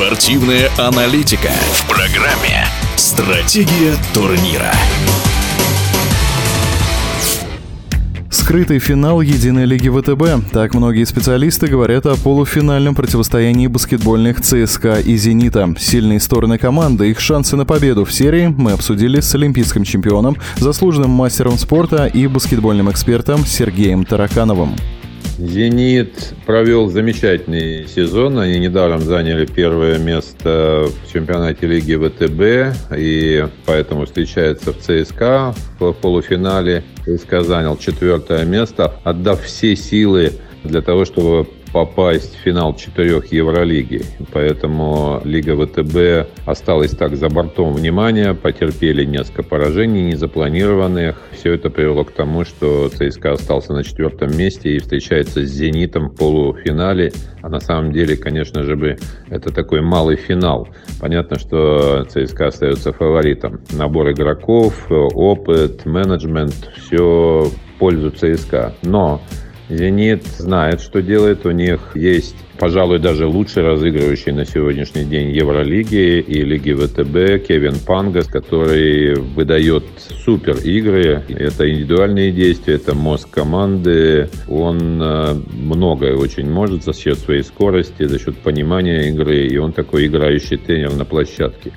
Спортивная аналитика в программе «Стратегия турнира». Скрытый финал Единой лиги ВТБ. Так многие специалисты говорят о полуфинальном противостоянии баскетбольных ЦСКА и «Зенита». Сильные стороны команды, их шансы на победу в серии мы обсудили с олимпийским чемпионом, заслуженным мастером спорта и баскетбольным экспертом Сергеем Таракановым. «Зенит» провел замечательный сезон. Они недаром заняли первое место в чемпионате лиги ВТБ. И поэтому встречаются в ЦСКА в полуфинале. ЦСКА занял четвертое место, отдав все силы для того, чтобы попасть в финал четырех Евролиги. Поэтому Лига ВТБ осталась так за бортом внимания, потерпели несколько поражений незапланированных. Все это привело к тому, что ЦСКА остался на четвертом месте и встречается с «Зенитом» в полуфинале. А на самом деле, конечно же, бы это такой малый финал. Понятно, что ЦСКА остается фаворитом. Набор игроков, опыт, менеджмент – все в пользу ЦСКА. Но «Зенит» знает, что делает. У них есть, пожалуй, даже лучший разыгрывающий на сегодняшний день Евролиги и Лиги ВТБ Кевин Пангас, который выдает супер игры. Это индивидуальные действия, это мозг команды. Он э, многое очень может за счет своей скорости, за счет понимания игры. И он такой играющий тренер на площадке.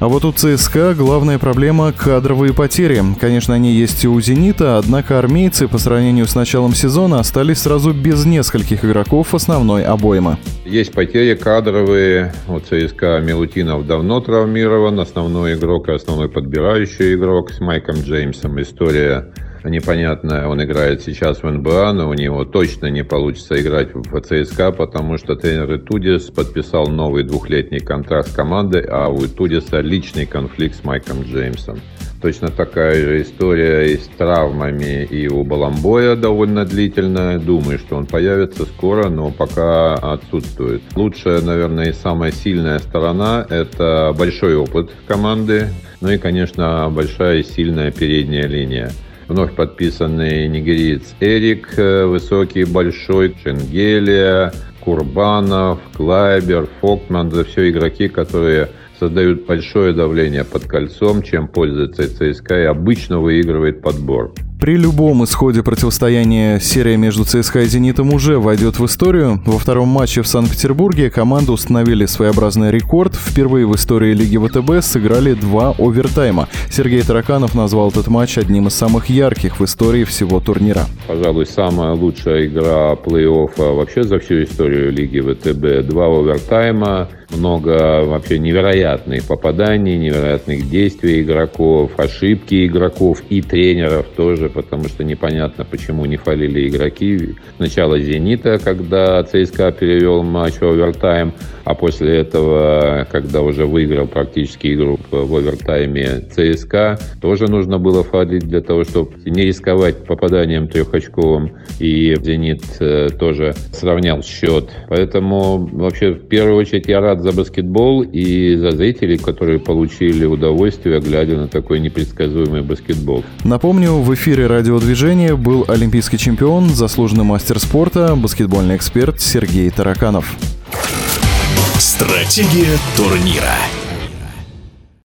А вот у ЦСКА главная проблема – кадровые потери. Конечно, они есть и у «Зенита», однако армейцы по сравнению с началом сезона остались сразу без нескольких игроков основной обоймы. Есть потери кадровые. У ЦСКА Милутинов давно травмирован. Основной игрок и основной подбирающий игрок с Майком Джеймсом. История непонятно, он играет сейчас в НБА, но у него точно не получится играть в ЦСКА, потому что тренер Итудис подписал новый двухлетний контракт с командой, а у Итудиса личный конфликт с Майком Джеймсом. Точно такая же история и с травмами и у Баламбоя довольно длительная. Думаю, что он появится скоро, но пока отсутствует. Лучшая, наверное, и самая сильная сторона – это большой опыт команды, ну и, конечно, большая и сильная передняя линия вновь подписанный нигериец Эрик, э, высокий, большой, Шенгелия, Курбанов, Клайбер, Фокман. Это все игроки, которые создают большое давление под кольцом, чем пользуется ЦСКА и обычно выигрывает подбор. При любом исходе противостояния серия между ЦСКА и «Зенитом» уже войдет в историю. Во втором матче в Санкт-Петербурге команды установили своеобразный рекорд. Впервые в истории Лиги ВТБ сыграли два овертайма. Сергей Тараканов назвал этот матч одним из самых ярких в истории всего турнира. Пожалуй, самая лучшая игра плей-оффа вообще за всю историю Лиги ВТБ. Два овертайма, много вообще невероятных попаданий, невероятных действий игроков, ошибки игроков и тренеров тоже потому что непонятно, почему не фалили игроки. Сначала «Зенита», когда ЦСКА перевел матч в овертайм, а после этого, когда уже выиграл практически игру в овертайме ЦСКА, тоже нужно было фалить для того, чтобы не рисковать попаданием трехочковым. И «Зенит» э, тоже сравнял счет. Поэтому вообще в первую очередь я рад за баскетбол и за зрителей, которые получили удовольствие, глядя на такой непредсказуемый баскетбол. Напомню, в эфире эфире радиодвижения был олимпийский чемпион, заслуженный мастер спорта, баскетбольный эксперт Сергей Тараканов. Стратегия турнира.